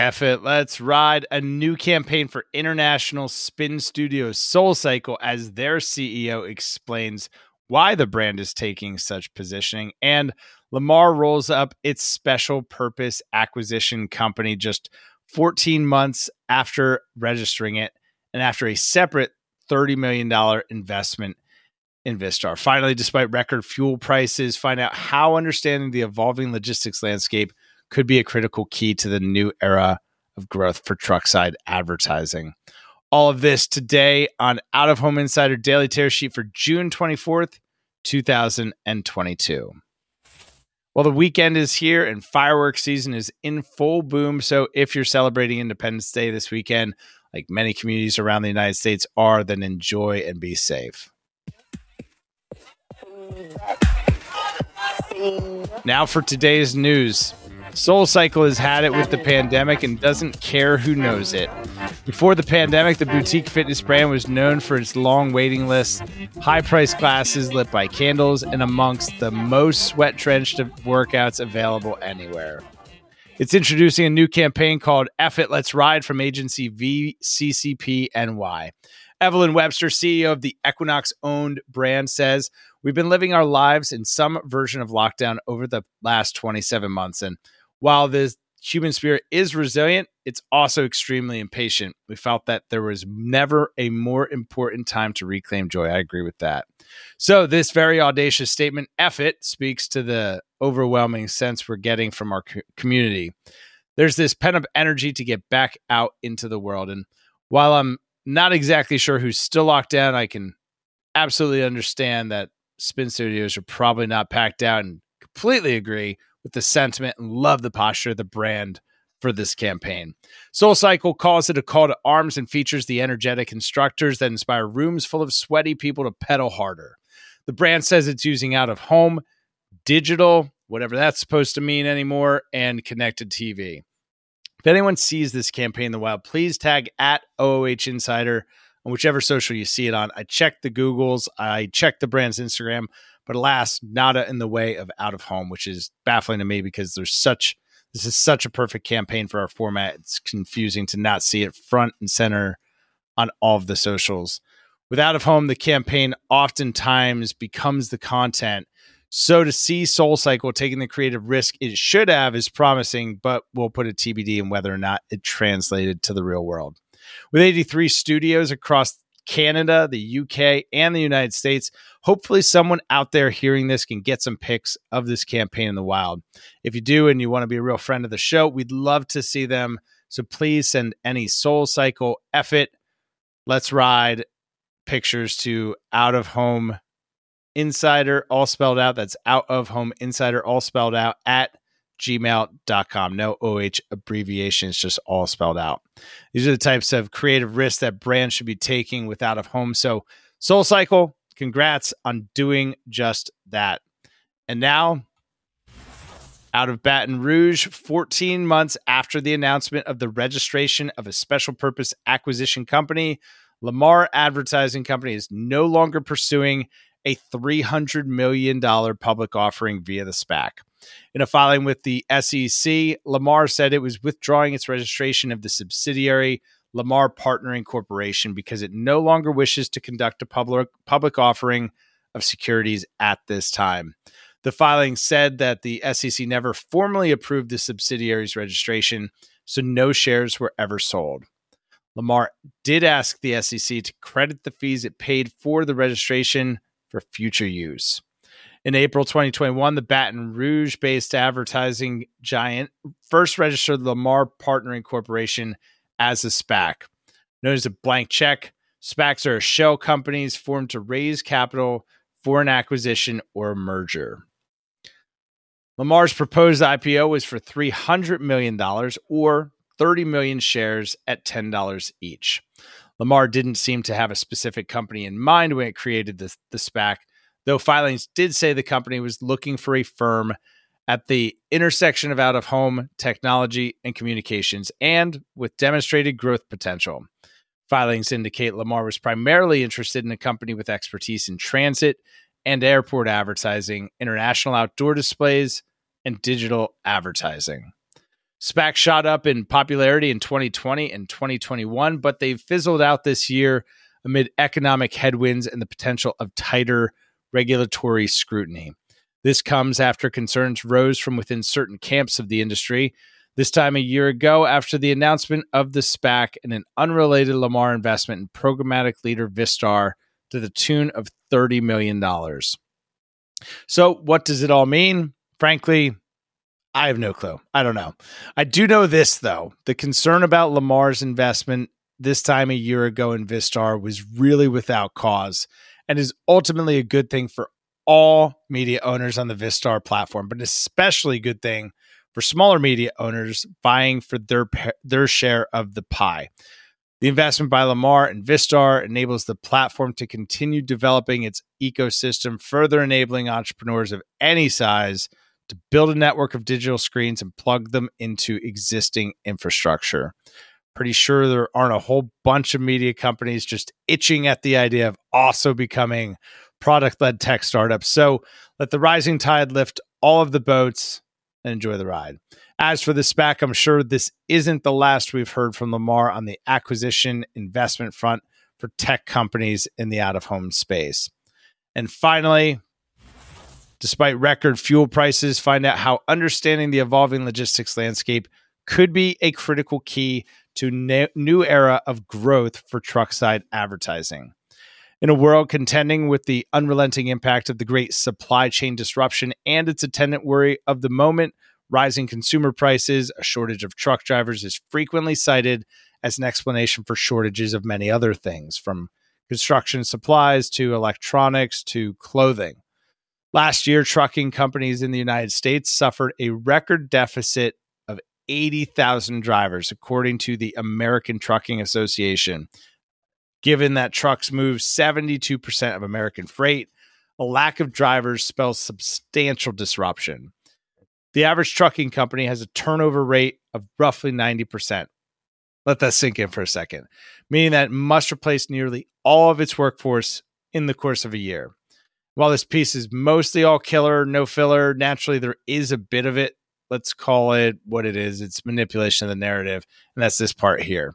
F it, let's ride a new campaign for International Spin Studios SoulCycle as their CEO explains why the brand is taking such positioning. And Lamar rolls up its special purpose acquisition company just 14 months after registering it and after a separate $30 million investment in Vistar. Finally, despite record fuel prices, find out how understanding the evolving logistics landscape could be a critical key to the new era of growth for truckside advertising. All of this today on Out of Home Insider Daily Tear Sheet for June 24th, 2022. Well, the weekend is here and fireworks season is in full boom. So if you're celebrating Independence Day this weekend, like many communities around the United States are, then enjoy and be safe. Now for today's news. SoulCycle has had it with the pandemic and doesn't care who knows it. Before the pandemic, the boutique fitness brand was known for its long waiting lists, high priced classes lit by candles, and amongst the most sweat drenched workouts available anywhere. It's introducing a new campaign called F It Let's Ride from agency VCCP NY. Evelyn Webster, CEO of the Equinox owned brand, says, We've been living our lives in some version of lockdown over the last 27 months. And while the human spirit is resilient, it's also extremely impatient. We felt that there was never a more important time to reclaim joy. I agree with that. So, this very audacious statement, F it, speaks to the overwhelming sense we're getting from our co- community. There's this pent up energy to get back out into the world. And while I'm not exactly sure who's still locked down, I can absolutely understand that spin studios are probably not packed out and completely agree with the sentiment and love the posture of the brand for this campaign. SoulCycle calls it a call to arms and features the energetic instructors that inspire rooms full of sweaty people to pedal harder. The brand says it's using out of home, digital, whatever that's supposed to mean anymore, and connected TV. If anyone sees this campaign in the wild, please tag at OOH Insider on whichever social you see it on. I checked the Googles, I checked the brand's Instagram but alas, nada in the way of out of home, which is baffling to me because there's such this is such a perfect campaign for our format. It's confusing to not see it front and center on all of the socials. With out of home, the campaign oftentimes becomes the content. So to see SoulCycle taking the creative risk it should have is promising, but we'll put a TBD in whether or not it translated to the real world. With 83 studios across Canada, the UK, and the United States. Hopefully, someone out there hearing this can get some pics of this campaign in the wild. If you do and you want to be a real friend of the show, we'd love to see them. So please send any SoulCycle, it, Let's Ride pictures to out of home insider, all spelled out. That's out of home insider, all spelled out at gmail.com. No OH abbreviations, just all spelled out. These are the types of creative risks that brands should be taking with out of home. So, SoulCycle, congrats on doing just that. And now, out of Baton Rouge, 14 months after the announcement of the registration of a special purpose acquisition company, Lamar Advertising Company is no longer pursuing a $300 million public offering via the SPAC. In a filing with the SEC, Lamar said it was withdrawing its registration of the subsidiary Lamar Partnering Corporation because it no longer wishes to conduct a public public offering of securities at this time. The filing said that the SEC never formally approved the subsidiary's registration, so no shares were ever sold. Lamar did ask the SEC to credit the fees it paid for the registration for future use. In April 2021, the Baton Rouge based advertising giant first registered Lamar Partnering Corporation as a SPAC. Known as a blank check, SPACs are shell companies formed to raise capital for an acquisition or a merger. Lamar's proposed IPO was for $300 million or 30 million shares at $10 each. Lamar didn't seem to have a specific company in mind when it created the, the SPAC, though filings did say the company was looking for a firm at the intersection of out of home technology and communications and with demonstrated growth potential. Filings indicate Lamar was primarily interested in a company with expertise in transit and airport advertising, international outdoor displays, and digital advertising. SPAC shot up in popularity in 2020 and 2021, but they fizzled out this year amid economic headwinds and the potential of tighter regulatory scrutiny. This comes after concerns rose from within certain camps of the industry. This time a year ago, after the announcement of the SPAC and an unrelated Lamar investment in programmatic leader Vistar to the tune of $30 million. So, what does it all mean? Frankly, I have no clue. I don't know. I do know this, though. The concern about Lamar's investment this time a year ago in Vistar was really without cause and is ultimately a good thing for all media owners on the Vistar platform, but especially good thing for smaller media owners vying for their their share of the pie. The investment by Lamar and Vistar enables the platform to continue developing its ecosystem, further enabling entrepreneurs of any size to build a network of digital screens and plug them into existing infrastructure. Pretty sure there aren't a whole bunch of media companies just itching at the idea of also becoming product led tech startups. So let the rising tide lift all of the boats and enjoy the ride. As for the SPAC, I'm sure this isn't the last we've heard from Lamar on the acquisition investment front for tech companies in the out of home space. And finally, despite record fuel prices, find out how understanding the evolving logistics landscape could be a critical key to new era of growth for truckside advertising. In a world contending with the unrelenting impact of the great supply chain disruption and its attendant worry of the moment, rising consumer prices, a shortage of truck drivers is frequently cited as an explanation for shortages of many other things, from construction supplies to electronics to clothing. Last year, trucking companies in the United States suffered a record deficit 80,000 drivers, according to the American Trucking Association, given that trucks move 72% of American freight. A lack of drivers spells substantial disruption. The average trucking company has a turnover rate of roughly 90%. Let that sink in for a second, meaning that it must replace nearly all of its workforce in the course of a year. While this piece is mostly all killer, no filler, naturally there is a bit of it. Let's call it what it is it's manipulation of the narrative. And that's this part here.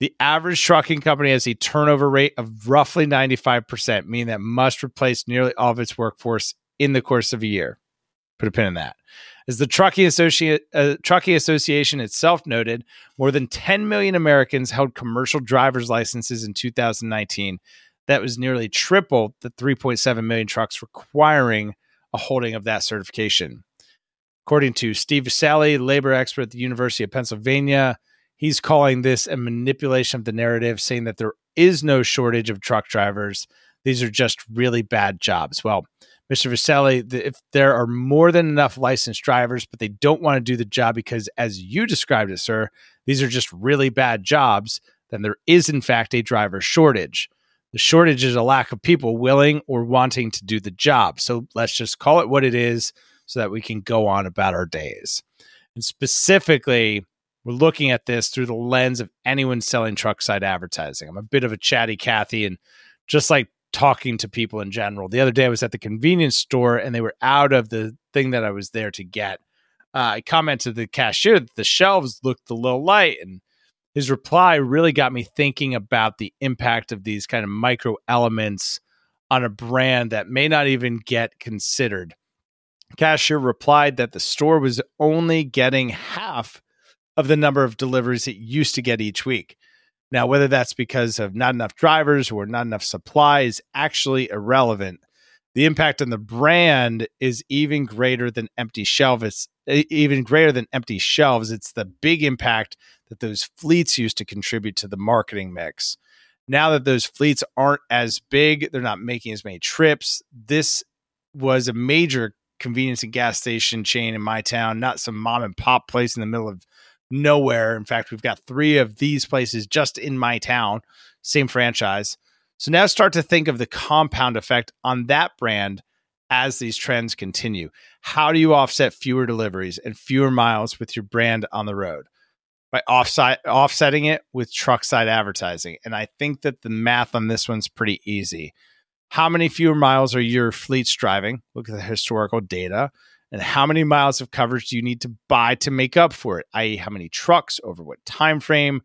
The average trucking company has a turnover rate of roughly 95%, meaning that must replace nearly all of its workforce in the course of a year. Put a pin in that. As the Trucking, Associ- uh, Trucking Association itself noted, more than 10 million Americans held commercial driver's licenses in 2019. That was nearly triple the 3.7 million trucks requiring a holding of that certification. According to Steve Viscelli, labor expert at the University of Pennsylvania, He's calling this a manipulation of the narrative, saying that there is no shortage of truck drivers. These are just really bad jobs. Well, Mr. Viscelli, if there are more than enough licensed drivers, but they don't want to do the job because, as you described it, sir, these are just really bad jobs, then there is, in fact, a driver shortage. The shortage is a lack of people willing or wanting to do the job. So let's just call it what it is so that we can go on about our days. And specifically, we're looking at this through the lens of anyone selling truck side advertising. I'm a bit of a chatty Cathy and just like talking to people in general. The other day I was at the convenience store and they were out of the thing that I was there to get. Uh, I commented to the cashier that the shelves looked a little light and his reply really got me thinking about the impact of these kind of micro elements on a brand that may not even get considered. Cashier replied that the store was only getting half of the number of deliveries it used to get each week. Now, whether that's because of not enough drivers or not enough supply is actually irrelevant. The impact on the brand is even greater than empty shelves. It's Even greater than empty shelves. It's the big impact that those fleets used to contribute to the marketing mix. Now that those fleets aren't as big, they're not making as many trips. This was a major convenience and gas station chain in my town, not some mom and pop place in the middle of nowhere. In fact, we've got three of these places just in my town, same franchise. So now start to think of the compound effect on that brand as these trends continue. How do you offset fewer deliveries and fewer miles with your brand on the road? By offsetting it with truck side advertising. And I think that the math on this one's pretty easy. How many fewer miles are your fleets driving? Look at the historical data and how many miles of coverage do you need to buy to make up for it i.e how many trucks over what time frame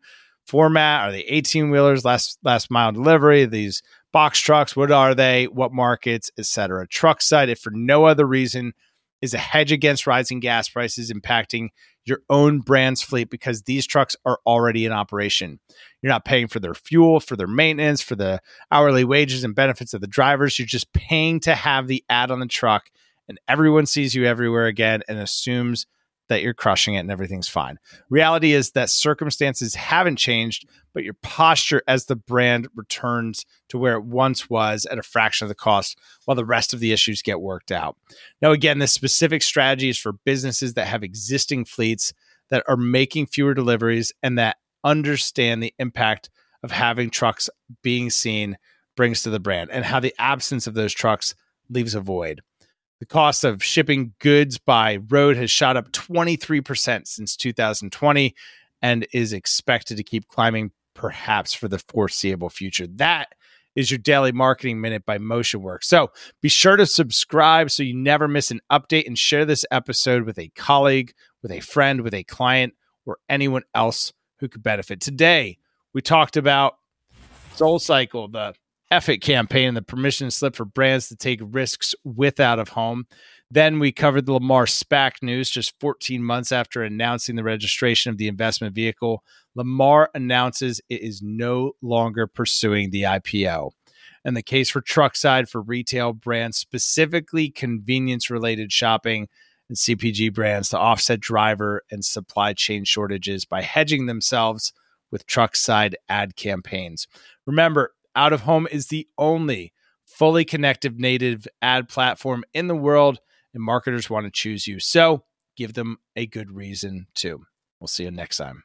format are they 18 wheelers last last mile delivery these box trucks what are they what markets etc truck side if for no other reason is a hedge against rising gas prices impacting your own brand's fleet because these trucks are already in operation. You're not paying for their fuel, for their maintenance, for the hourly wages and benefits of the drivers. You're just paying to have the ad on the truck, and everyone sees you everywhere again and assumes that you're crushing it and everything's fine. Reality is that circumstances haven't changed, but your posture as the brand returns to where it once was at a fraction of the cost while the rest of the issues get worked out. Now, again, this specific strategy is for businesses that have existing fleets that are making fewer deliveries and that understand the impact of having trucks being seen brings to the brand and how the absence of those trucks leaves a void. The cost of shipping goods by road has shot up 23% since 2020 and is expected to keep climbing perhaps for the foreseeable future. That is your daily marketing minute by MotionWorks. So be sure to subscribe so you never miss an update and share this episode with a colleague, with a friend, with a client, or anyone else who could benefit. Today, we talked about SoulCycle, the F it campaign, and the permission slip for brands to take risks with out of home. Then we covered the Lamar SPAC news just 14 months after announcing the registration of the investment vehicle. Lamar announces it is no longer pursuing the IPO. And the case for Truckside for retail brands, specifically convenience related shopping and CPG brands, to offset driver and supply chain shortages by hedging themselves with Truckside ad campaigns. Remember, out of Home is the only fully connected native ad platform in the world, and marketers want to choose you. So give them a good reason to. We'll see you next time.